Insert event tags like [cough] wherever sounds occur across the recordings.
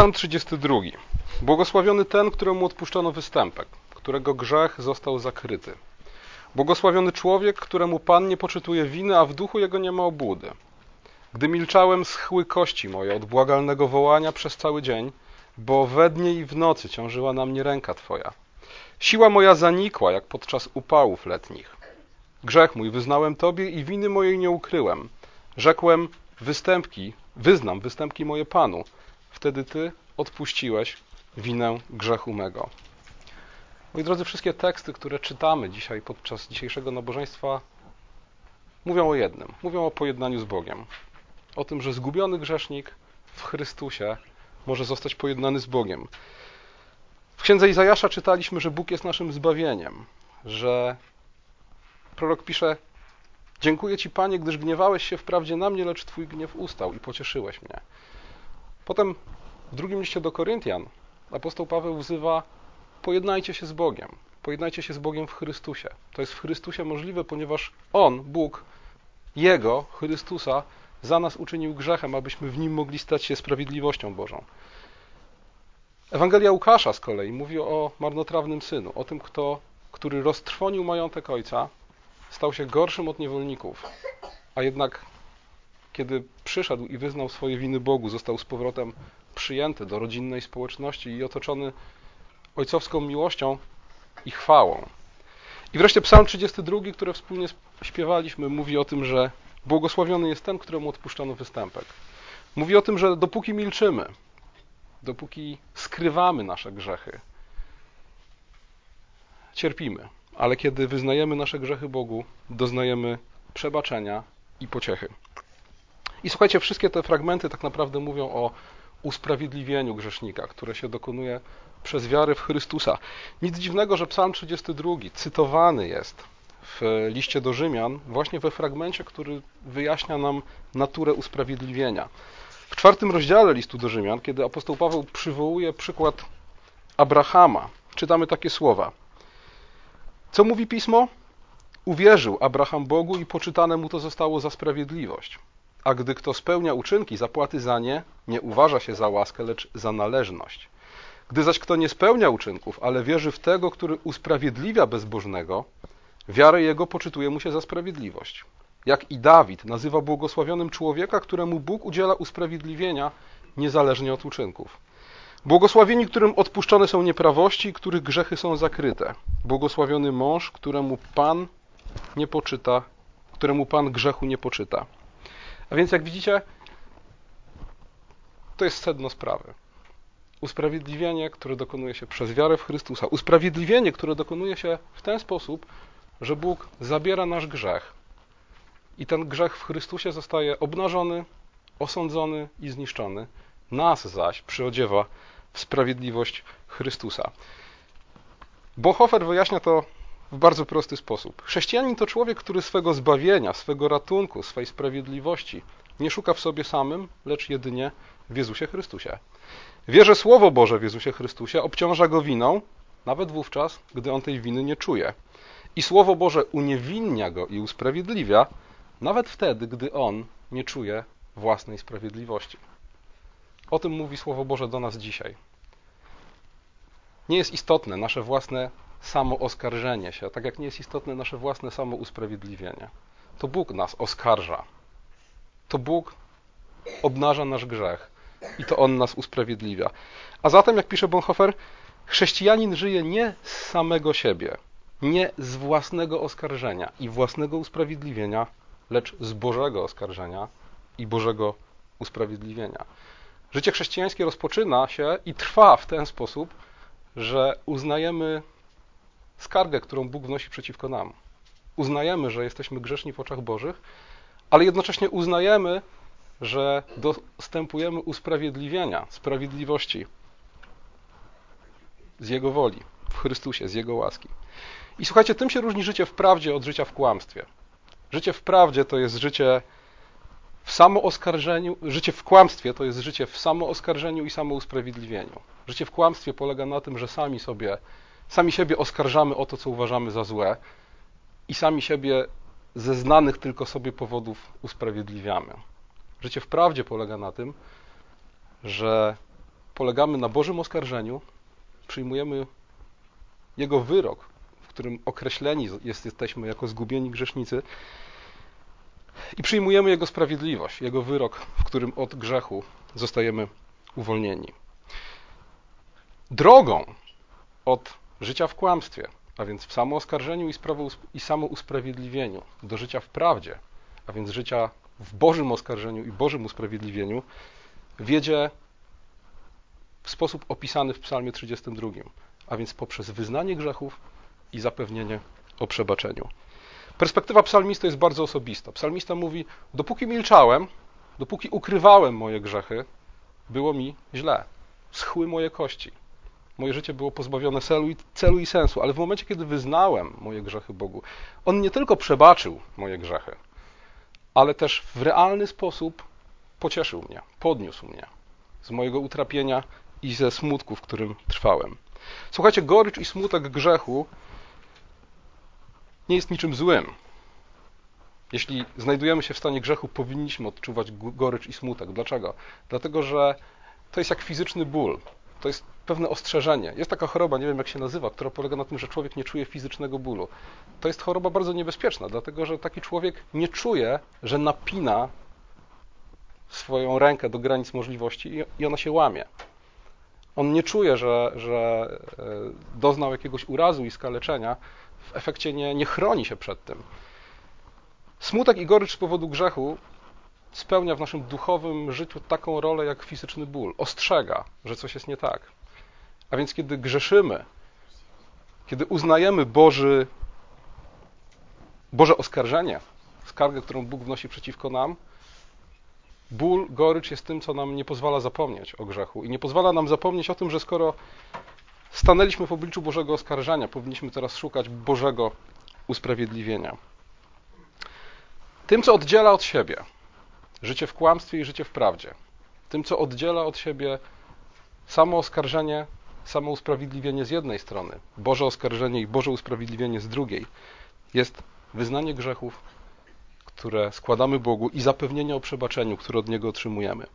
Psalm 32. Błogosławiony ten, któremu odpuszczono występek, którego grzech został zakryty. Błogosławiony człowiek, któremu Pan nie poczytuje winy, a w duchu jego nie ma obłudy. Gdy milczałem, schły kości moje od błagalnego wołania przez cały dzień, bo we dnie i w nocy ciążyła na mnie ręka Twoja. Siła moja zanikła, jak podczas upałów letnich. Grzech mój wyznałem Tobie i winy mojej nie ukryłem. Rzekłem, występki, wyznam występki moje Panu. Wtedy Ty odpuściłeś winę grzechu mego. Moi drodzy, wszystkie teksty, które czytamy dzisiaj podczas dzisiejszego nabożeństwa, mówią o jednym. Mówią o pojednaniu z Bogiem. O tym, że zgubiony grzesznik w Chrystusie może zostać pojednany z Bogiem. W księdze Izajasza czytaliśmy, że Bóg jest naszym zbawieniem, że prorok pisze: Dziękuję Ci, Panie, gdyż gniewałeś się wprawdzie na mnie, lecz Twój gniew ustał i pocieszyłeś mnie. Potem w drugim liście do Koryntian apostoł Paweł wzywa: Pojednajcie się z Bogiem. Pojednajcie się z Bogiem w Chrystusie. To jest w Chrystusie możliwe, ponieważ On, Bóg, Jego, Chrystusa, za nas uczynił grzechem, abyśmy w nim mogli stać się sprawiedliwością Bożą. Ewangelia Łukasza z kolei mówi o marnotrawnym synu, o tym, kto, który roztrwonił majątek ojca, stał się gorszym od niewolników, a jednak kiedy przyszedł i wyznał swoje winy Bogu, został z powrotem przyjęty do rodzinnej społeczności i otoczony ojcowską miłością i chwałą. I wreszcie Psalm 32, który wspólnie śpiewaliśmy, mówi o tym, że błogosławiony jest ten, któremu odpuszczono występek. Mówi o tym, że dopóki milczymy, dopóki skrywamy nasze grzechy, cierpimy, ale kiedy wyznajemy nasze grzechy Bogu, doznajemy przebaczenia i pociechy. I słuchajcie, wszystkie te fragmenty tak naprawdę mówią o usprawiedliwieniu grzesznika, które się dokonuje przez wiarę w Chrystusa. Nic dziwnego, że Psalm 32 cytowany jest w liście do Rzymian, właśnie we fragmencie, który wyjaśnia nam naturę usprawiedliwienia. W czwartym rozdziale listu do Rzymian, kiedy apostoł Paweł przywołuje przykład Abrahama, czytamy takie słowa. Co mówi pismo? Uwierzył Abraham Bogu i poczytane mu to zostało za sprawiedliwość. A gdy kto spełnia uczynki, zapłaty za nie nie uważa się za łaskę, lecz za należność. Gdy zaś kto nie spełnia uczynków, ale wierzy w tego, który usprawiedliwia bezbożnego, wiarę jego poczytuje mu się za sprawiedliwość. Jak i Dawid nazywa błogosławionym człowieka, któremu Bóg udziela usprawiedliwienia niezależnie od uczynków. Błogosławieni, którym odpuszczone są nieprawości, których grzechy są zakryte. Błogosławiony mąż, któremu Pan nie poczyta, któremu Pan grzechu nie poczyta. A więc jak widzicie, to jest sedno sprawy. Usprawiedliwienie, które dokonuje się przez wiarę w Chrystusa. Usprawiedliwienie, które dokonuje się w ten sposób, że Bóg zabiera nasz grzech i ten grzech w Chrystusie zostaje obnażony, osądzony i zniszczony. Nas zaś przyodziewa w sprawiedliwość Chrystusa. Bonhoeffer wyjaśnia to w bardzo prosty sposób. Chrześcijanin to człowiek, który swego zbawienia, swego ratunku, swej sprawiedliwości nie szuka w sobie samym, lecz jedynie w Jezusie Chrystusie. Wie, że Słowo Boże w Jezusie Chrystusie obciąża go winą, nawet wówczas, gdy on tej winy nie czuje. I Słowo Boże uniewinnia go i usprawiedliwia, nawet wtedy, gdy on nie czuje własnej sprawiedliwości. O tym mówi Słowo Boże do nas dzisiaj. Nie jest istotne nasze własne samo oskarżenie się, tak jak nie jest istotne nasze własne samo usprawiedliwienie. To Bóg nas oskarża. To Bóg obnaża nasz grzech i to On nas usprawiedliwia. A zatem, jak pisze Bonhoeffer, chrześcijanin żyje nie z samego siebie, nie z własnego oskarżenia i własnego usprawiedliwienia, lecz z Bożego oskarżenia i Bożego usprawiedliwienia. Życie chrześcijańskie rozpoczyna się i trwa w ten sposób, że uznajemy skargę, którą Bóg wnosi przeciwko nam. Uznajemy, że jesteśmy grzeszni w oczach Bożych, ale jednocześnie uznajemy, że dostępujemy usprawiedliwienia, sprawiedliwości z Jego woli, w Chrystusie, z Jego łaski. I słuchajcie, tym się różni życie w prawdzie od życia w kłamstwie. Życie w prawdzie to jest życie w samooskarżeniu, życie w kłamstwie to jest życie w samooskarżeniu i samousprawiedliwieniu. Życie w kłamstwie polega na tym, że sami sobie, sami siebie oskarżamy o to, co uważamy za złe i sami siebie ze znanych tylko sobie powodów usprawiedliwiamy. Życie w prawdzie polega na tym, że polegamy na Bożym oskarżeniu, przyjmujemy Jego wyrok, w którym określeni jest, jesteśmy jako zgubieni grzesznicy, i przyjmujemy Jego sprawiedliwość, Jego wyrok, w którym od grzechu zostajemy uwolnieni. Drogą od życia w kłamstwie, a więc w samooskarżeniu i, i samousprawiedliwieniu, do życia w prawdzie, a więc życia w Bożym oskarżeniu i Bożym usprawiedliwieniu, wiedzie w sposób opisany w Psalmie 32, a więc poprzez wyznanie grzechów i zapewnienie o przebaczeniu. Perspektywa psalmisty jest bardzo osobista. Psalmista mówi: Dopóki milczałem, dopóki ukrywałem moje grzechy, było mi źle. Schły moje kości. Moje życie było pozbawione celu i, celu i sensu, ale w momencie, kiedy wyznałem moje grzechy Bogu, On nie tylko przebaczył moje grzechy, ale też w realny sposób pocieszył mnie, podniósł mnie z mojego utrapienia i ze smutku, w którym trwałem. Słuchajcie, gorycz i smutek grzechu nie jest niczym złym. Jeśli znajdujemy się w stanie grzechu, powinniśmy odczuwać gorycz i smutek. Dlaczego? Dlatego, że to jest jak fizyczny ból. To jest pewne ostrzeżenie. Jest taka choroba, nie wiem jak się nazywa, która polega na tym, że człowiek nie czuje fizycznego bólu. To jest choroba bardzo niebezpieczna, dlatego że taki człowiek nie czuje, że napina swoją rękę do granic możliwości i ona się łamie. On nie czuje, że, że e, doznał jakiegoś urazu i skaleczenia, w efekcie nie, nie chroni się przed tym. Smutek i gorycz z powodu grzechu spełnia w naszym duchowym życiu taką rolę jak fizyczny ból. Ostrzega, że coś jest nie tak. A więc kiedy grzeszymy, kiedy uznajemy Boży, Boże oskarżenie, skargę, którą Bóg wnosi przeciwko nam, ból, gorycz jest tym, co nam nie pozwala zapomnieć o grzechu i nie pozwala nam zapomnieć o tym, że skoro stanęliśmy w obliczu Bożego oskarżenia, powinniśmy teraz szukać Bożego usprawiedliwienia. Tym, co oddziela od siebie życie w kłamstwie i życie w prawdzie, tym, co oddziela od siebie samo oskarżenie, samo usprawiedliwienie z jednej strony, Boże oskarżenie i Boże usprawiedliwienie z drugiej, jest wyznanie grzechów, które składamy Bogu i zapewnienie o przebaczeniu, które od Niego otrzymujemy.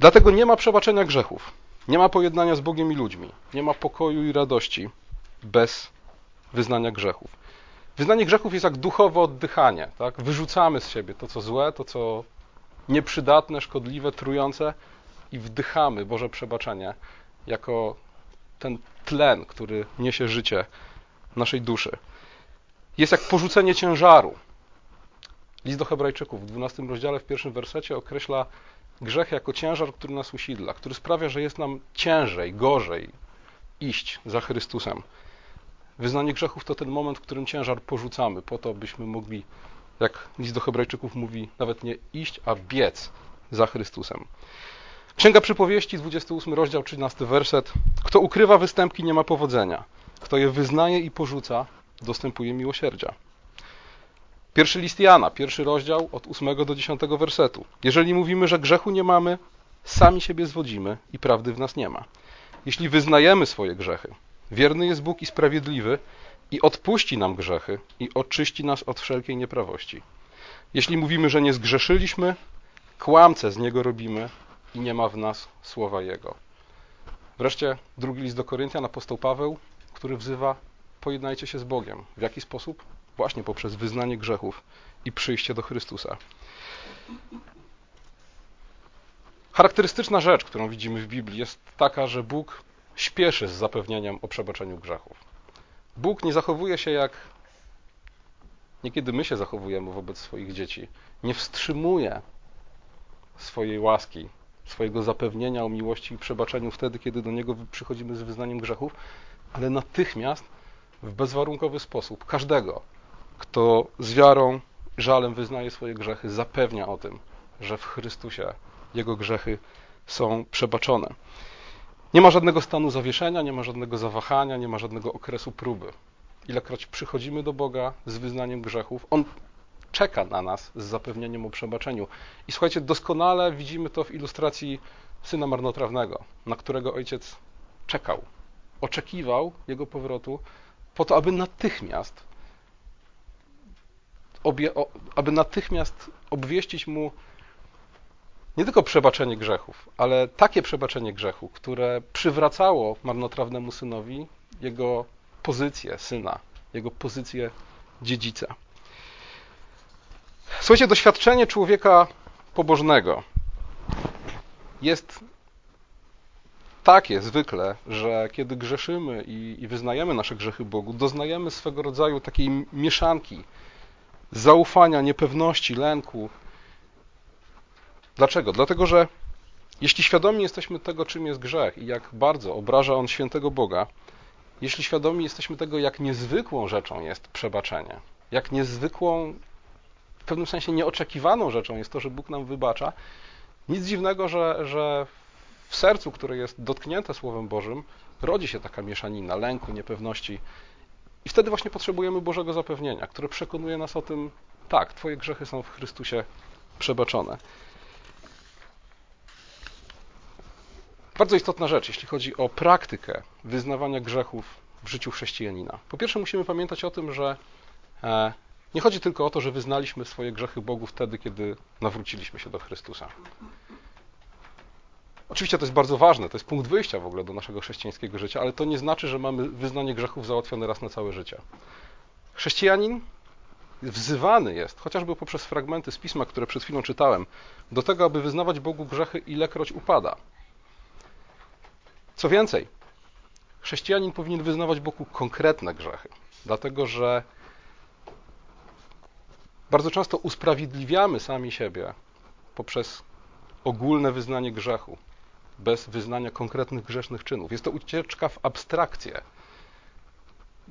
Dlatego nie ma przebaczenia grzechów, nie ma pojednania z Bogiem i ludźmi, nie ma pokoju i radości bez wyznania grzechów. Wyznanie grzechów jest jak duchowe oddychanie. Tak? Wyrzucamy z siebie to, co złe, to, co nieprzydatne, szkodliwe, trujące i wdychamy Boże przebaczenie jako ten tlen, który niesie życie naszej duszy. Jest jak porzucenie ciężaru. List do Hebrajczyków w 12 rozdziale, w pierwszym wersecie określa grzech jako ciężar, który nas usidla, który sprawia, że jest nam ciężej, gorzej iść za Chrystusem. Wyznanie grzechów to ten moment, w którym ciężar porzucamy, po to, byśmy mogli, jak list do Hebrajczyków mówi, nawet nie iść, a biec za Chrystusem. Księga Przypowieści, 28 rozdział, 13 werset. Kto ukrywa występki, nie ma powodzenia. Kto je wyznaje i porzuca, dostępuje miłosierdzia. Pierwszy list Jana, pierwszy rozdział, od 8 do 10 wersetu. Jeżeli mówimy, że grzechu nie mamy, sami siebie zwodzimy i prawdy w nas nie ma. Jeśli wyznajemy swoje grzechy, Wierny jest Bóg i sprawiedliwy i odpuści nam grzechy i oczyści nas od wszelkiej nieprawości. Jeśli mówimy, że nie zgrzeszyliśmy, kłamce z Niego robimy i nie ma w nas słowa Jego. Wreszcie drugi list do Koryntian, apostoł Paweł, który wzywa pojednajcie się z Bogiem. W jaki sposób? Właśnie poprzez wyznanie grzechów i przyjście do Chrystusa. Charakterystyczna rzecz, którą widzimy w Biblii, jest taka, że Bóg śpieszy z zapewnieniem o przebaczeniu grzechów. Bóg nie zachowuje się jak niekiedy my się zachowujemy wobec swoich dzieci. Nie wstrzymuje swojej łaski, swojego zapewnienia o miłości i przebaczeniu wtedy, kiedy do Niego przychodzimy z wyznaniem grzechów, ale natychmiast w bezwarunkowy sposób każdego, kto z wiarą, żalem wyznaje swoje grzechy, zapewnia o tym, że w Chrystusie jego grzechy są przebaczone. Nie ma żadnego stanu zawieszenia, nie ma żadnego zawahania, nie ma żadnego okresu próby. Ilekroć przychodzimy do Boga z wyznaniem grzechów, On czeka na nas z zapewnieniem o przebaczeniu. I słuchajcie, doskonale widzimy to w ilustracji syna marnotrawnego, na którego ojciec czekał, oczekiwał jego powrotu, po to, aby natychmiast obie, aby natychmiast obwieścić mu nie tylko przebaczenie grzechów, ale takie przebaczenie grzechu, które przywracało marnotrawnemu synowi jego pozycję syna, jego pozycję dziedzica. Słuchajcie, doświadczenie człowieka pobożnego jest takie zwykle, że kiedy grzeszymy i, i wyznajemy nasze grzechy Bogu, doznajemy swego rodzaju takiej mieszanki zaufania, niepewności, lęku. Dlaczego? Dlatego, że jeśli świadomi jesteśmy tego, czym jest grzech i jak bardzo obraża on świętego Boga, jeśli świadomi jesteśmy tego, jak niezwykłą rzeczą jest przebaczenie, jak niezwykłą, w pewnym sensie nieoczekiwaną rzeczą jest to, że Bóg nam wybacza, nic dziwnego, że, że w sercu, które jest dotknięte Słowem Bożym, rodzi się taka mieszanina lęku, niepewności. I wtedy właśnie potrzebujemy Bożego zapewnienia, które przekonuje nas o tym, tak, Twoje grzechy są w Chrystusie przebaczone. Bardzo istotna rzecz, jeśli chodzi o praktykę wyznawania grzechów w życiu chrześcijanina. Po pierwsze, musimy pamiętać o tym, że e, nie chodzi tylko o to, że wyznaliśmy swoje grzechy Bogu wtedy, kiedy nawróciliśmy się do Chrystusa. Oczywiście to jest bardzo ważne, to jest punkt wyjścia w ogóle do naszego chrześcijańskiego życia, ale to nie znaczy, że mamy wyznanie grzechów załatwione raz na całe życie. Chrześcijanin wzywany jest, chociażby poprzez fragmenty z pisma, które przed chwilą czytałem, do tego, aby wyznawać Bogu grzechy, ilekroć upada. Co więcej, chrześcijanin powinien wyznawać Bogu konkretne grzechy, dlatego że bardzo często usprawiedliwiamy sami siebie poprzez ogólne wyznanie grzechu, bez wyznania konkretnych grzesznych czynów. Jest to ucieczka w abstrakcję.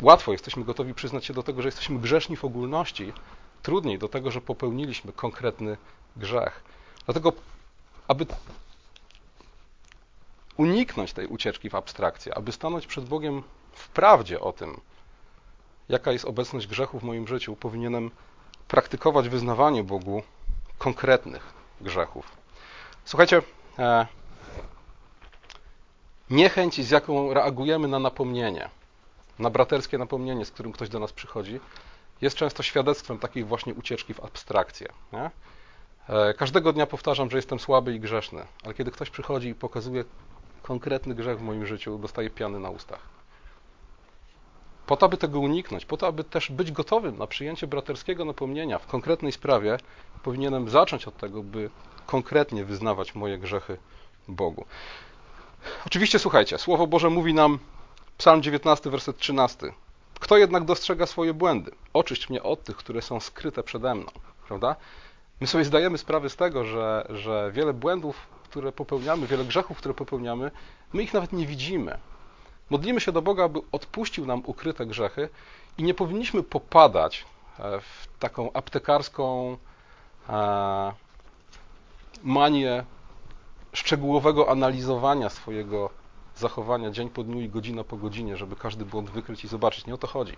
Łatwo jesteśmy gotowi przyznać się do tego, że jesteśmy grzeszni w ogólności, trudniej do tego, że popełniliśmy konkretny grzech. Dlatego, aby uniknąć tej ucieczki w abstrakcję, aby stanąć przed Bogiem w prawdzie o tym, jaka jest obecność grzechu w moim życiu, powinienem praktykować wyznawanie Bogu konkretnych grzechów. Słuchajcie, e, niechęć, z jaką reagujemy na napomnienie, na braterskie napomnienie, z którym ktoś do nas przychodzi, jest często świadectwem takiej właśnie ucieczki w abstrakcję. Nie? E, każdego dnia powtarzam, że jestem słaby i grzeszny, ale kiedy ktoś przychodzi i pokazuje konkretny grzech w moim życiu, dostaję piany na ustach. Po to, aby tego uniknąć, po to, aby też być gotowym na przyjęcie braterskiego napomnienia w konkretnej sprawie, powinienem zacząć od tego, by konkretnie wyznawać moje grzechy Bogu. Oczywiście, słuchajcie, Słowo Boże mówi nam, Psalm 19, werset 13. Kto jednak dostrzega swoje błędy? Oczyść mnie od tych, które są skryte przede mną. Prawda? My sobie zdajemy sprawę z tego, że, że wiele błędów, które popełniamy, wiele grzechów, które popełniamy, my ich nawet nie widzimy. Modlimy się do Boga, aby odpuścił nam ukryte grzechy i nie powinniśmy popadać e, w taką aptekarską e, manię szczegółowego analizowania swojego zachowania dzień po dniu i godzina po godzinie, żeby każdy błąd wykryć i zobaczyć. Nie o to chodzi.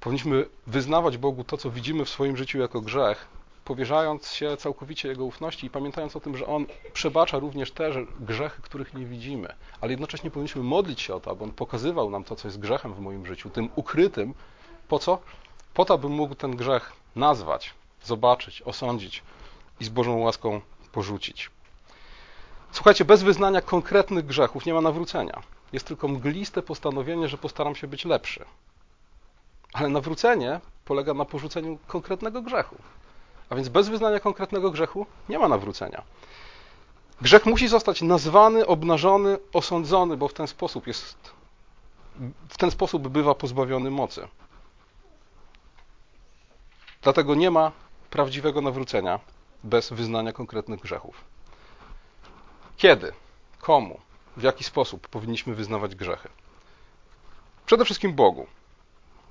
Powinniśmy wyznawać Bogu to, co widzimy w swoim życiu jako grzech, powierzając się całkowicie Jego ufności i pamiętając o tym, że On przebacza również te grzechy, których nie widzimy. Ale jednocześnie powinniśmy modlić się o to, aby On pokazywał nam to, co jest grzechem w moim życiu, tym ukrytym. Po co? Po to, abym mógł ten grzech nazwać, zobaczyć, osądzić i z Bożą łaską porzucić. Słuchajcie, bez wyznania konkretnych grzechów nie ma nawrócenia. Jest tylko mgliste postanowienie, że postaram się być lepszy. Ale nawrócenie polega na porzuceniu konkretnego grzechu. A więc bez wyznania konkretnego grzechu nie ma nawrócenia. Grzech musi zostać nazwany, obnażony, osądzony, bo w ten sposób jest w ten sposób bywa pozbawiony mocy. Dlatego nie ma prawdziwego nawrócenia bez wyznania konkretnych grzechów. Kiedy, komu, w jaki sposób powinniśmy wyznawać grzechy? Przede wszystkim Bogu.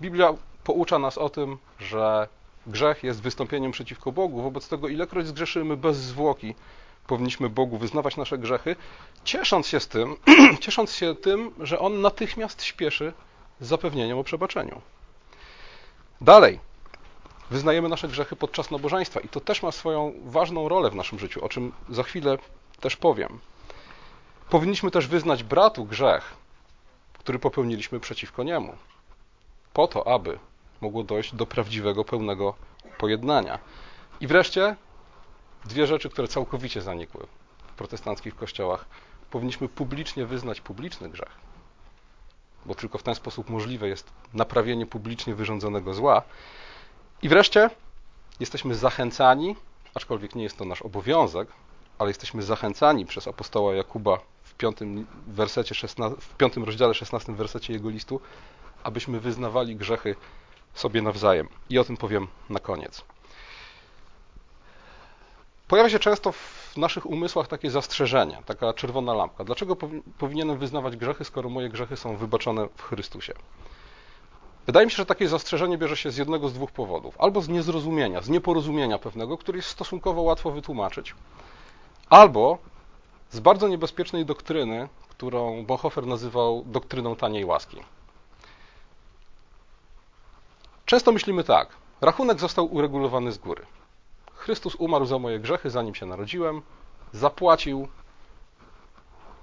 Biblia poucza nas o tym, że grzech jest wystąpieniem przeciwko Bogu, wobec tego ilekroć zgrzeszymy bez zwłoki, powinniśmy Bogu wyznawać nasze grzechy, ciesząc się z tym, [clears throat] ciesząc się tym, że On natychmiast śpieszy z zapewnieniem o przebaczeniu. Dalej, wyznajemy nasze grzechy podczas nabożeństwa i to też ma swoją ważną rolę w naszym życiu, o czym za chwilę też powiem. Powinniśmy też wyznać bratu grzech, który popełniliśmy przeciwko niemu, po to, aby mogło dojść do prawdziwego, pełnego pojednania. I wreszcie dwie rzeczy, które całkowicie zanikły w protestanckich kościołach. Powinniśmy publicznie wyznać publiczny grzech, bo tylko w ten sposób możliwe jest naprawienie publicznie wyrządzonego zła. I wreszcie jesteśmy zachęcani, aczkolwiek nie jest to nasz obowiązek, ale jesteśmy zachęcani przez apostoła Jakuba w piątym, wersecie 16, w piątym rozdziale, 16 wersecie jego listu, abyśmy wyznawali grzechy sobie nawzajem. I o tym powiem na koniec. Pojawia się często w naszych umysłach takie zastrzeżenie, taka czerwona lampka. Dlaczego powinienem wyznawać grzechy, skoro moje grzechy są wybaczone w Chrystusie? Wydaje mi się, że takie zastrzeżenie bierze się z jednego z dwóch powodów. Albo z niezrozumienia, z nieporozumienia pewnego, który jest stosunkowo łatwo wytłumaczyć, albo z bardzo niebezpiecznej doktryny, którą Bonhoeffer nazywał doktryną taniej łaski. Często myślimy tak: rachunek został uregulowany z góry. Chrystus umarł za moje grzechy, zanim się narodziłem, zapłacił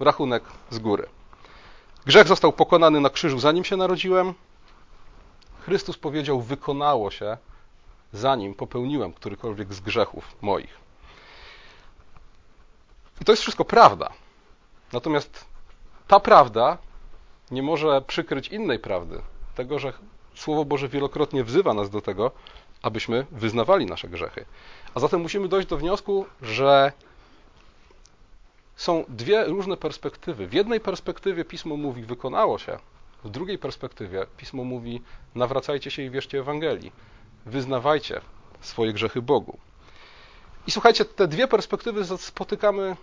rachunek z góry. Grzech został pokonany na krzyżu, zanim się narodziłem. Chrystus powiedział: Wykonało się, zanim popełniłem którykolwiek z grzechów moich. I to jest wszystko prawda. Natomiast ta prawda nie może przykryć innej prawdy, tego, że Słowo Boże wielokrotnie wzywa nas do tego, abyśmy wyznawali nasze grzechy. A zatem musimy dojść do wniosku, że są dwie różne perspektywy. W jednej perspektywie pismo mówi wykonało się, w drugiej perspektywie pismo mówi nawracajcie się i wierzcie Ewangelii. Wyznawajcie swoje grzechy Bogu. I słuchajcie, te dwie perspektywy spotykamy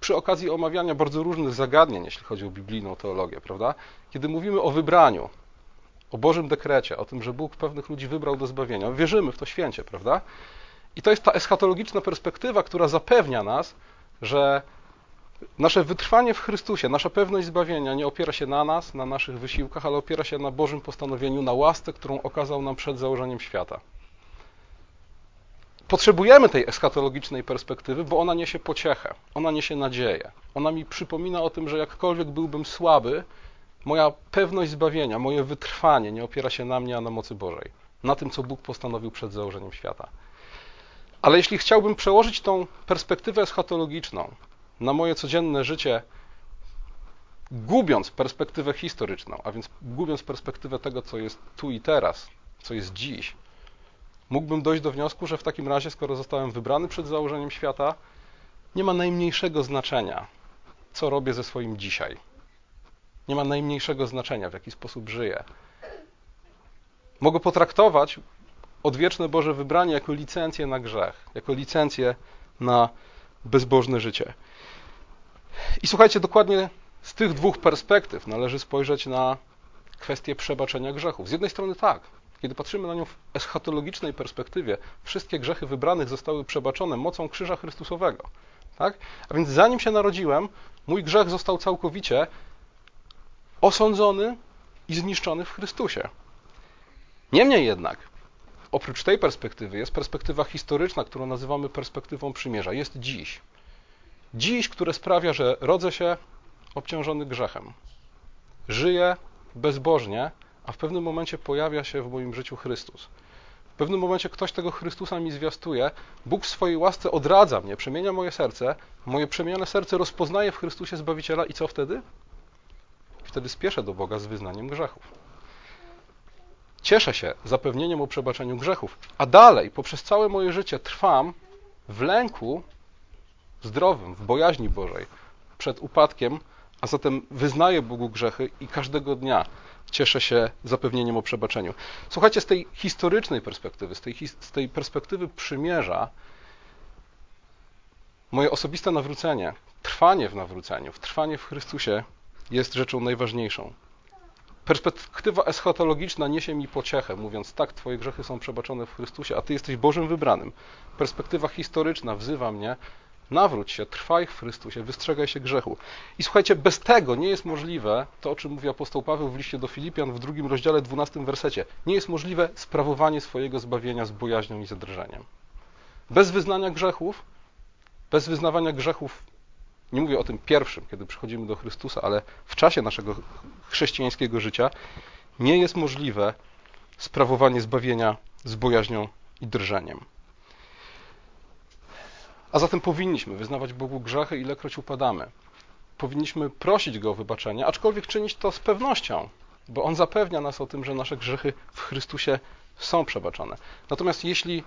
przy okazji omawiania bardzo różnych zagadnień, jeśli chodzi o biblijną teologię, prawda? Kiedy mówimy o wybraniu, o Bożym dekrecie, o tym, że Bóg pewnych ludzi wybrał do zbawienia. Wierzymy w to święcie, prawda? I to jest ta eschatologiczna perspektywa, która zapewnia nas, że nasze wytrwanie w Chrystusie, nasza pewność zbawienia nie opiera się na nas, na naszych wysiłkach, ale opiera się na Bożym postanowieniu, na łasce, którą okazał nam przed założeniem świata. Potrzebujemy tej eschatologicznej perspektywy, bo ona niesie pociechę, ona niesie nadzieję. Ona mi przypomina o tym, że jakkolwiek byłbym słaby, Moja pewność zbawienia, moje wytrwanie nie opiera się na mnie, a na mocy Bożej. Na tym, co Bóg postanowił przed założeniem świata. Ale jeśli chciałbym przełożyć tą perspektywę eschatologiczną na moje codzienne życie, gubiąc perspektywę historyczną, a więc gubiąc perspektywę tego, co jest tu i teraz, co jest dziś, mógłbym dojść do wniosku, że w takim razie, skoro zostałem wybrany przed założeniem świata, nie ma najmniejszego znaczenia, co robię ze swoim dzisiaj nie ma najmniejszego znaczenia, w jaki sposób żyję. Mogę potraktować odwieczne Boże wybranie jako licencję na grzech, jako licencję na bezbożne życie. I słuchajcie, dokładnie z tych dwóch perspektyw należy spojrzeć na kwestię przebaczenia grzechów. Z jednej strony tak, kiedy patrzymy na nią w eschatologicznej perspektywie, wszystkie grzechy wybranych zostały przebaczone mocą krzyża Chrystusowego. Tak? A więc zanim się narodziłem, mój grzech został całkowicie osądzony i zniszczony w Chrystusie. Niemniej jednak, oprócz tej perspektywy jest perspektywa historyczna, którą nazywamy perspektywą przymierza. Jest dziś. Dziś, które sprawia, że rodzę się obciążony grzechem. Żyję bezbożnie, a w pewnym momencie pojawia się w moim życiu Chrystus. W pewnym momencie ktoś tego Chrystusa mi zwiastuje, Bóg w swojej łasce odradza mnie, przemienia moje serce, moje przemienione serce rozpoznaje w Chrystusie Zbawiciela i co wtedy? Wtedy spieszę do Boga z wyznaniem grzechów. Cieszę się zapewnieniem o przebaczeniu grzechów, a dalej, poprzez całe moje życie, trwam w lęku zdrowym, w bojaźni Bożej przed upadkiem, a zatem wyznaję Bogu grzechy i każdego dnia cieszę się zapewnieniem o przebaczeniu. Słuchajcie, z tej historycznej perspektywy, z tej, z tej perspektywy przymierza, moje osobiste nawrócenie, trwanie w nawróceniu, w trwanie w Chrystusie jest rzeczą najważniejszą. Perspektywa eschatologiczna niesie mi pociechę, mówiąc tak, Twoje grzechy są przebaczone w Chrystusie, a Ty jesteś Bożym wybranym. Perspektywa historyczna wzywa mnie, nawróć się, trwaj w Chrystusie, wystrzegaj się grzechu. I słuchajcie, bez tego nie jest możliwe to, o czym mówi apostoł Paweł w liście do Filipian w drugim rozdziale, dwunastym wersecie. Nie jest możliwe sprawowanie swojego zbawienia z bojaźnią i zadrżeniem. Bez wyznania grzechów, bez wyznawania grzechów nie mówię o tym pierwszym, kiedy przychodzimy do Chrystusa, ale w czasie naszego chrześcijańskiego życia nie jest możliwe sprawowanie zbawienia z bojaźnią i drżeniem. A zatem powinniśmy wyznawać Bogu grzechy, ilekroć upadamy. Powinniśmy prosić Go o wybaczenie, aczkolwiek czynić to z pewnością, bo On zapewnia nas o tym, że nasze grzechy w Chrystusie są przebaczone. Natomiast jeśli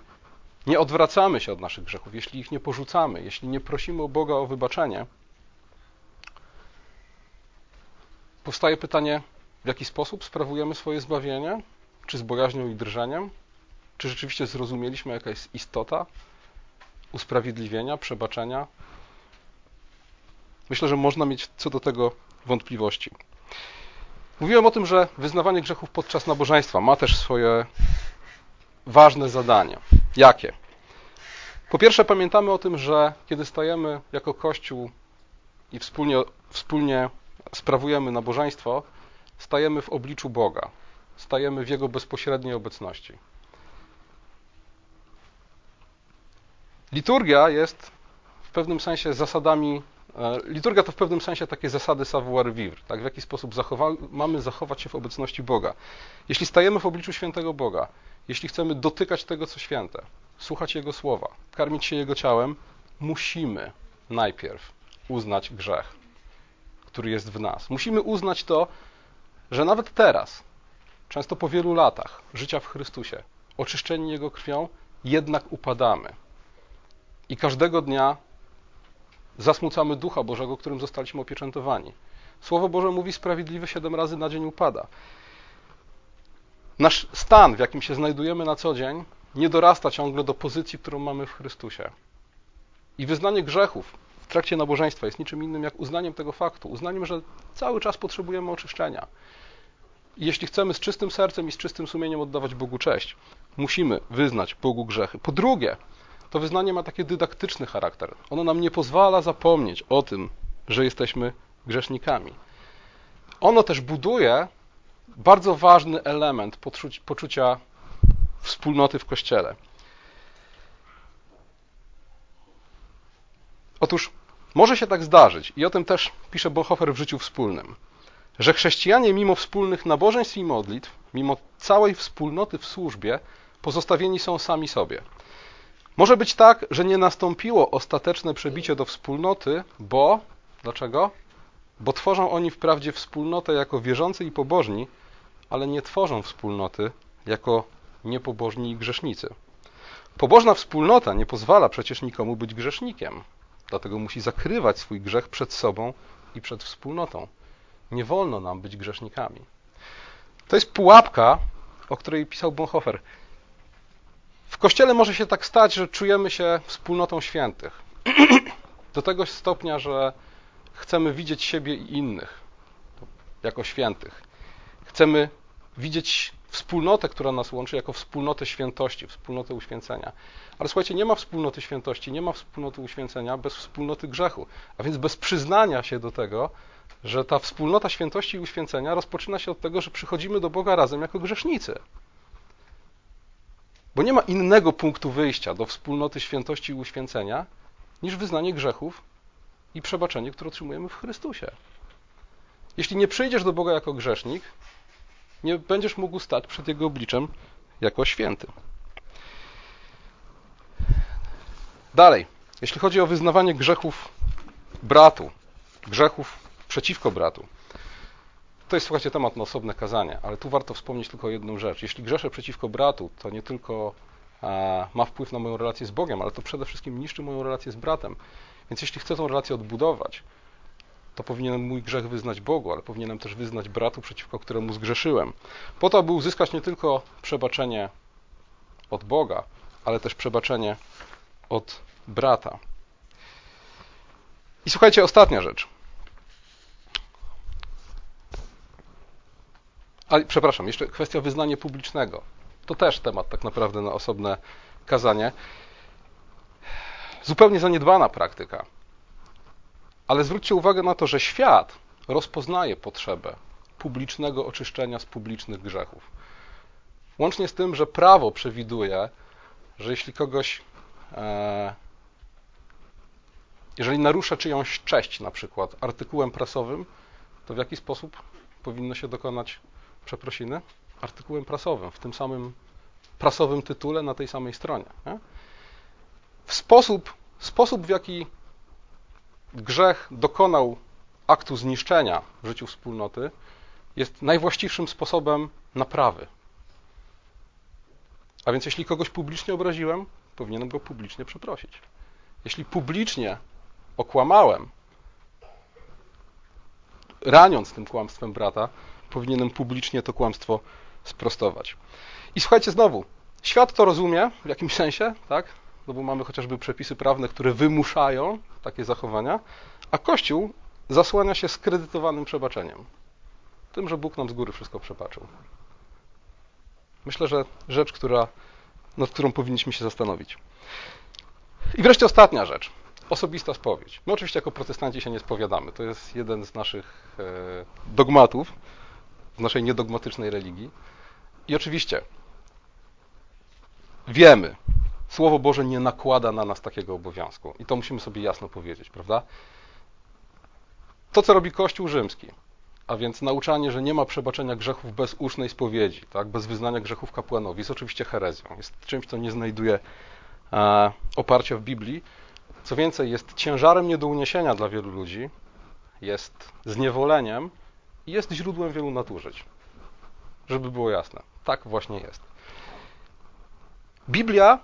nie odwracamy się od naszych grzechów, jeśli ich nie porzucamy, jeśli nie prosimy o Boga o wybaczenie, powstaje pytanie, w jaki sposób sprawujemy swoje zbawienie? Czy z bojaźnią i drżeniem? Czy rzeczywiście zrozumieliśmy, jaka jest istota usprawiedliwienia, przebaczenia? Myślę, że można mieć co do tego wątpliwości. Mówiłem o tym, że wyznawanie grzechów podczas nabożeństwa ma też swoje ważne zadania. Jakie? Po pierwsze, pamiętamy o tym, że kiedy stajemy jako Kościół i wspólnie, wspólnie sprawujemy nabożeństwo, stajemy w obliczu Boga, stajemy w Jego bezpośredniej obecności. Liturgia jest w pewnym sensie zasadami liturgia to w pewnym sensie takie zasady savoir-vivre, tak? w jaki sposób zachowa mamy zachować się w obecności Boga. Jeśli stajemy w obliczu świętego Boga, jeśli chcemy dotykać tego, co święte, słuchać Jego słowa, karmić się Jego ciałem, musimy najpierw uznać grzech, który jest w nas. Musimy uznać to, że nawet teraz, często po wielu latach życia w Chrystusie, oczyszczeni Jego krwią, jednak upadamy. I każdego dnia zasmucamy Ducha Bożego, którym zostaliśmy opieczętowani. Słowo Boże mówi, sprawiedliwy siedem razy na dzień upada. Nasz stan, w jakim się znajdujemy na co dzień, nie dorasta ciągle do pozycji, którą mamy w Chrystusie. I wyznanie grzechów w trakcie nabożeństwa jest niczym innym jak uznaniem tego faktu, uznaniem, że cały czas potrzebujemy oczyszczenia. Jeśli chcemy z czystym sercem i z czystym sumieniem oddawać Bogu cześć, musimy wyznać Bogu grzechy. Po drugie, to wyznanie ma taki dydaktyczny charakter. Ono nam nie pozwala zapomnieć o tym, że jesteśmy grzesznikami. Ono też buduje bardzo ważny element poczucia wspólnoty w Kościele. Otóż może się tak zdarzyć, i o tym też pisze Bonhoeffer w życiu wspólnym, że chrześcijanie mimo wspólnych nabożeństw i modlitw, mimo całej wspólnoty w służbie, pozostawieni są sami sobie. Może być tak, że nie nastąpiło ostateczne przebicie do wspólnoty, bo dlaczego? Bo tworzą oni wprawdzie wspólnotę jako wierzący i pobożni, ale nie tworzą wspólnoty jako niepobożni i grzesznicy. Pobożna wspólnota nie pozwala przecież nikomu być grzesznikiem, dlatego musi zakrywać swój grzech przed sobą i przed wspólnotą. Nie wolno nam być grzesznikami. To jest pułapka, o której pisał Bonhoeffer. Kościele może się tak stać, że czujemy się wspólnotą świętych. [clears throat] Do tego stopnia, że chcemy widzieć siebie i innych jako świętych. Chcemy widzieć wspólnotę, która nas łączy, jako wspólnotę świętości, wspólnotę uświęcenia. Ale słuchajcie, nie ma wspólnoty świętości, nie ma wspólnoty uświęcenia bez wspólnoty grzechu, a więc bez przyznania się do tego, że ta wspólnota świętości i uświęcenia rozpoczyna się od tego, że przychodzimy do Boga razem jako grzesznicy. Bo nie ma innego punktu wyjścia do wspólnoty świętości i uświęcenia niż wyznanie grzechów i przebaczenie, które otrzymujemy w Chrystusie. Jeśli nie przyjdziesz do Boga jako grzesznik, nie będziesz mógł stać przed Jego obliczem jako święty. Dalej, jeśli chodzi o wyznawanie grzechów bratu, grzechów przeciwko bratu, to jest, słuchajcie, temat na osobne kazanie, ale tu warto wspomnieć tylko jedną rzecz. Jeśli grzeszę przeciwko bratu, to nie tylko ma wpływ na moją relację z Bogiem, ale to przede wszystkim niszczy moją relację z bratem. Więc jeśli chcę tą relację odbudować, to powinienem mój grzech wyznać Bogu, ale powinienem też wyznać bratu, przeciwko któremu zgrzeszyłem. Po to, aby uzyskać nie tylko przebaczenie od Boga, ale też przebaczenie od brata. I słuchajcie, ostatnia rzecz. A, przepraszam, jeszcze kwestia wyznania publicznego. To też temat tak naprawdę na osobne kazanie. Zupełnie zaniedbana praktyka. Ale zwróćcie uwagę na to, że świat rozpoznaje potrzebę publicznego oczyszczenia z publicznych grzechów. Łącznie z tym, że prawo przewiduje, że jeśli kogoś, e, jeżeli narusza czyjąś cześć, na przykład artykułem prasowym, to w jaki sposób powinno się dokonać przeprosiny artykułem prasowym, w tym samym prasowym tytule na tej samej stronie. Nie? W sposób, sposób w jaki grzech dokonał aktu zniszczenia w życiu wspólnoty, jest najwłaściwszym sposobem naprawy. A więc jeśli kogoś publicznie obraziłem, powinienem go publicznie przeprosić. Jeśli publicznie okłamałem, raniąc tym kłamstwem brata, powinienem publicznie to kłamstwo sprostować. I słuchajcie znowu, świat to rozumie w jakimś sensie, tak? No bo mamy chociażby przepisy prawne, które wymuszają takie zachowania, a Kościół zasłania się skredytowanym przebaczeniem. Tym, że Bóg nam z góry wszystko przebaczył. Myślę, że rzecz, która, nad którą powinniśmy się zastanowić. I wreszcie ostatnia rzecz. Osobista spowiedź. My oczywiście jako protestanci się nie spowiadamy. To jest jeden z naszych e, dogmatów naszej niedogmatycznej religii. I oczywiście wiemy, Słowo Boże nie nakłada na nas takiego obowiązku. I to musimy sobie jasno powiedzieć, prawda? To, co robi Kościół rzymski, a więc nauczanie, że nie ma przebaczenia grzechów bez usznej spowiedzi, tak, bez wyznania grzechów kapłanowi, jest oczywiście herezją. Jest czymś, co nie znajduje e, oparcia w Biblii. Co więcej, jest ciężarem nie do uniesienia dla wielu ludzi, jest zniewoleniem jest źródłem wielu nadużyć. Żeby było jasne. Tak właśnie jest. Biblia,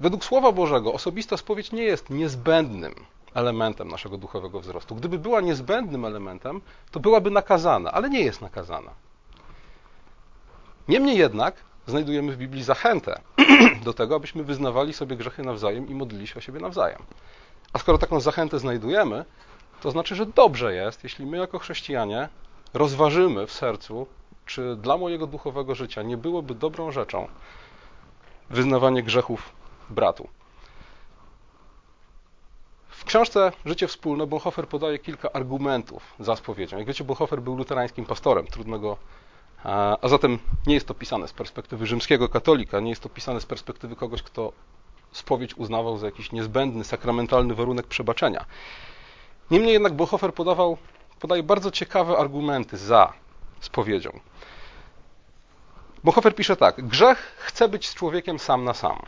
według Słowa Bożego, osobista spowiedź nie jest niezbędnym elementem naszego duchowego wzrostu. Gdyby była niezbędnym elementem, to byłaby nakazana, ale nie jest nakazana. Niemniej jednak znajdujemy w Biblii zachętę [clears throat] do tego, abyśmy wyznawali sobie grzechy nawzajem i modlili się o siebie nawzajem. A skoro taką zachętę znajdujemy, to znaczy, że dobrze jest, jeśli my jako chrześcijanie rozważymy w sercu, czy dla mojego duchowego życia nie byłoby dobrą rzeczą wyznawanie grzechów bratu. W książce Życie wspólne Bonhoeffer podaje kilka argumentów za spowiedzią. Jak wiecie, Bonhoeffer był luterańskim pastorem, trudno go a zatem nie jest to pisane z perspektywy rzymskiego katolika, nie jest to pisane z perspektywy kogoś, kto spowiedź uznawał za jakiś niezbędny, sakramentalny warunek przebaczenia. Niemniej jednak Bonhoeffer podawał, podaje bardzo ciekawe argumenty za spowiedzią. Bonhoeffer pisze tak: Grzech chce być z człowiekiem sam na sam.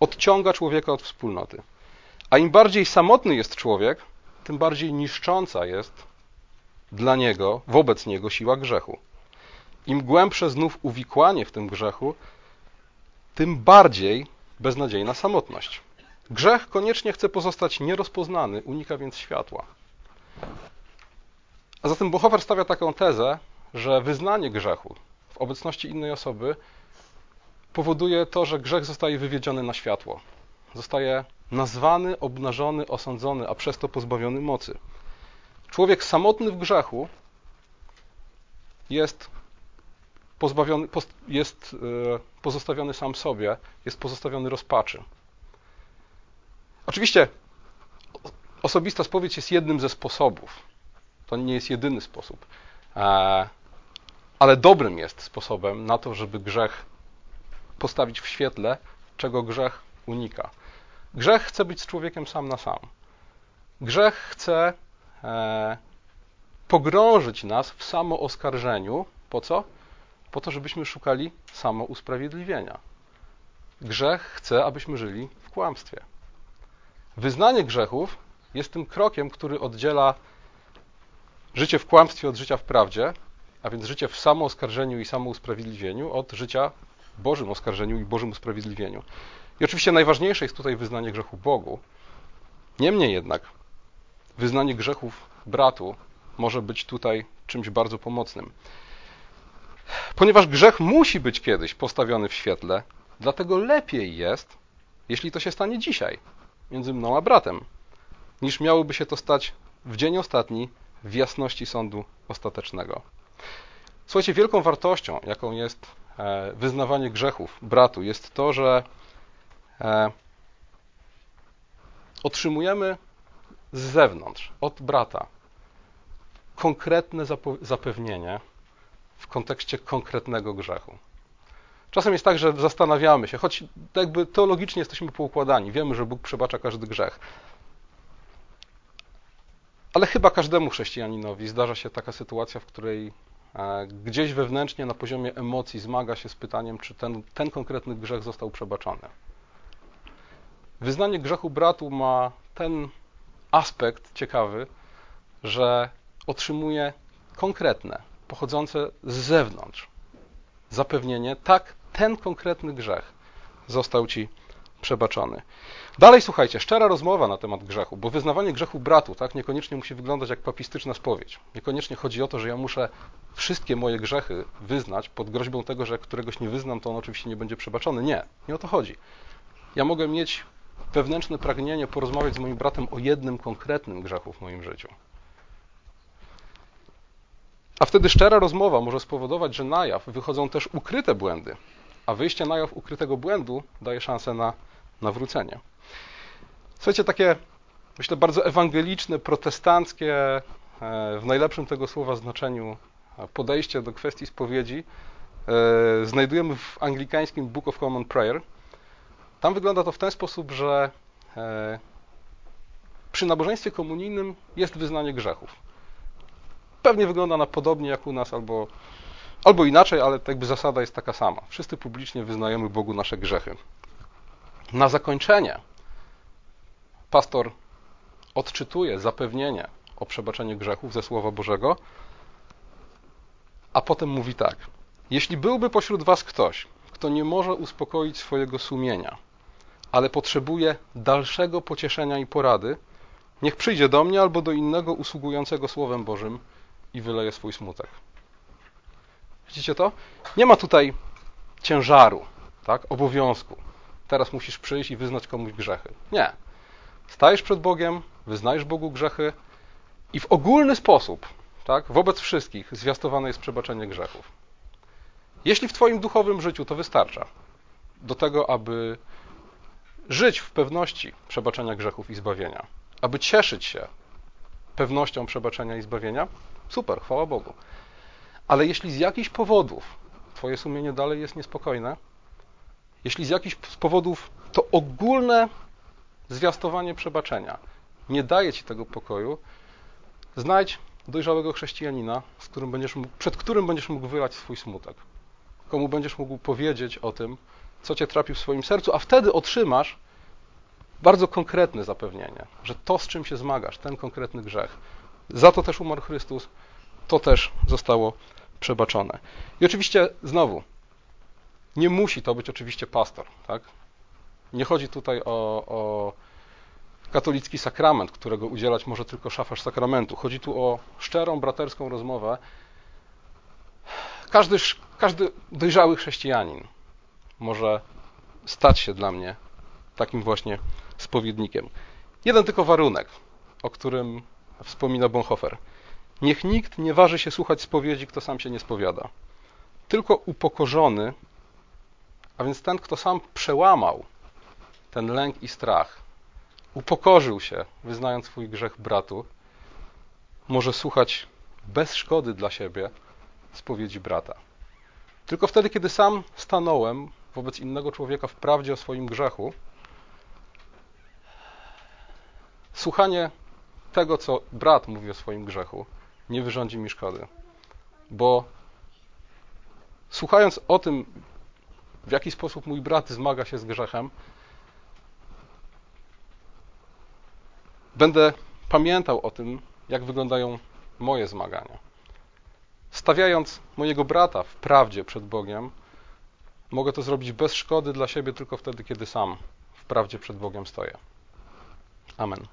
Odciąga człowieka od wspólnoty. A im bardziej samotny jest człowiek, tym bardziej niszcząca jest dla niego, wobec niego siła grzechu. Im głębsze znów uwikłanie w tym grzechu, tym bardziej beznadziejna samotność. Grzech koniecznie chce pozostać nierozpoznany, unika więc światła. A zatem Bohofer stawia taką tezę, że wyznanie grzechu w obecności innej osoby powoduje to, że grzech zostaje wywiedziony na światło. Zostaje nazwany, obnażony, osądzony, a przez to pozbawiony mocy. Człowiek samotny w grzechu jest pozbawiony, jest e, pozostawiony sam sobie, jest pozostawiony rozpaczy. Oczywiście osobista spowiedź jest jednym ze sposobów. To nie jest jedyny sposób. E, ale dobrym jest sposobem na to, żeby grzech postawić w świetle, czego grzech unika. Grzech chce być z człowiekiem sam na sam. Grzech chce e, pogrążyć nas w samooskarżeniu. Po co? Po to, żebyśmy szukali samousprawiedliwienia. Grzech chce, abyśmy żyli w kłamstwie. Wyznanie grzechów jest tym krokiem, który oddziela życie w kłamstwie od życia w prawdzie, a więc życie w samooskarżeniu i samousprawiedliwieniu od życia w Bożym oskarżeniu i Bożym usprawiedliwieniu. I oczywiście najważniejsze jest tutaj wyznanie grzechu Bogu. Niemniej jednak wyznanie grzechów bratu może być tutaj czymś bardzo pomocnym. Ponieważ grzech musi być kiedyś postawiony w świetle, dlatego lepiej jest, jeśli to się stanie dzisiaj, między mną a bratem, niż miałoby się to stać w dzień ostatni, w jasności sądu ostatecznego. Słuchajcie, wielką wartością, jaką jest e, wyznawanie grzechów bratu, jest to, że e, otrzymujemy z zewnątrz, od brata, konkretne zapewnienie w kontekście konkretnego grzechu. Czasem jest tak, że zastanawiamy się, choć jakby teologicznie jesteśmy poukładani, wiemy, że Bóg przebacza każdy grzech. Ale chyba każdemu chrześcijaninowi zdarza się taka sytuacja, w której e, gdzieś wewnętrznie na poziomie emocji zmaga się z pytaniem, czy ten, ten konkretny grzech został przebaczony. Wyznanie grzechu bratu ma ten aspekt ciekawy, że otrzymuje konkretne, pochodzące z zewnątrz zapewnienie, tak, ten konkretny grzech został ci przebaczony. Dalej słuchajcie, szczera rozmowa na temat grzechu, bo wyznawanie grzechu bratu tak, niekoniecznie musi wyglądać jak papistyczna spowiedź. Niekoniecznie chodzi o to, że ja muszę wszystkie moje grzechy wyznać pod groźbą tego, że jak któregoś nie wyznam, to on oczywiście nie będzie przebaczony. Nie, nie o to chodzi. Ja mogę mieć wewnętrzne pragnienie porozmawiać z moim bratem o jednym konkretnym grzechu w moim życiu. A wtedy szczera rozmowa może spowodować, że na jaw wychodzą też ukryte błędy, a wyjście na jaw ukrytego błędu daje szansę na nawrócenie. Słuchajcie, takie, myślę, bardzo ewangeliczne, protestanckie, e, w najlepszym tego słowa znaczeniu podejście do kwestii spowiedzi e, znajdujemy w anglikańskim Book of Common Prayer. Tam wygląda to w ten sposób, że e, przy nabożeństwie komunijnym jest wyznanie grzechów. Pewnie wygląda na podobnie jak u nas, albo, albo inaczej, ale jakby zasada jest taka sama. Wszyscy publicznie wyznajemy Bogu nasze grzechy. Na zakończenie pastor odczytuje zapewnienie o przebaczenie grzechów ze Słowa Bożego, a potem mówi tak: Jeśli byłby pośród Was ktoś, kto nie może uspokoić swojego sumienia, ale potrzebuje dalszego pocieszenia i porady, niech przyjdzie do mnie albo do innego usługującego Słowem Bożym i wyleje swój smutek. Widzicie to? Nie ma tutaj ciężaru, tak, obowiązku. Teraz musisz przyjść i wyznać komuś grzechy. Nie. Stajesz przed Bogiem, wyznajesz Bogu grzechy i w ogólny sposób, tak, wobec wszystkich zwiastowane jest przebaczenie grzechów. Jeśli w Twoim duchowym życiu to wystarcza do tego, aby żyć w pewności przebaczenia grzechów i zbawienia, aby cieszyć się pewnością przebaczenia i zbawienia, super, chwała Bogu. Ale jeśli z jakichś powodów Twoje sumienie dalej jest niespokojne, jeśli z jakichś powodów to ogólne zwiastowanie przebaczenia nie daje Ci tego pokoju, znajdź dojrzałego chrześcijanina, z którym będziesz mógł, przed którym będziesz mógł wylać swój smutek. Komu będziesz mógł powiedzieć o tym, co Cię trapi w swoim sercu, a wtedy otrzymasz bardzo konkretne zapewnienie, że to, z czym się zmagasz, ten konkretny grzech, za to też umarł Chrystus, to też zostało przebaczone. I oczywiście znowu, nie musi to być oczywiście pastor, tak? Nie chodzi tutaj o, o katolicki sakrament, którego udzielać może tylko szafarz sakramentu. Chodzi tu o szczerą, braterską rozmowę. Każdy, każdy dojrzały chrześcijanin może stać się dla mnie takim właśnie spowiednikiem. Jeden tylko warunek, o którym wspomina Bonhoeffer. Niech nikt nie waży się słuchać spowiedzi, kto sam się nie spowiada. Tylko upokorzony, a więc ten, kto sam przełamał ten lęk i strach, upokorzył się, wyznając swój grzech bratu, może słuchać bez szkody dla siebie spowiedzi brata. Tylko wtedy, kiedy sam stanąłem wobec innego człowieka w prawdzie o swoim grzechu, słuchanie tego, co brat mówi o swoim grzechu, nie wyrządzi mi szkody. Bo słuchając o tym, w jaki sposób mój brat zmaga się z grzechem, będę pamiętał o tym, jak wyglądają moje zmagania. Stawiając mojego brata w prawdzie przed Bogiem, mogę to zrobić bez szkody dla siebie tylko wtedy, kiedy sam w prawdzie przed Bogiem stoję. Amen.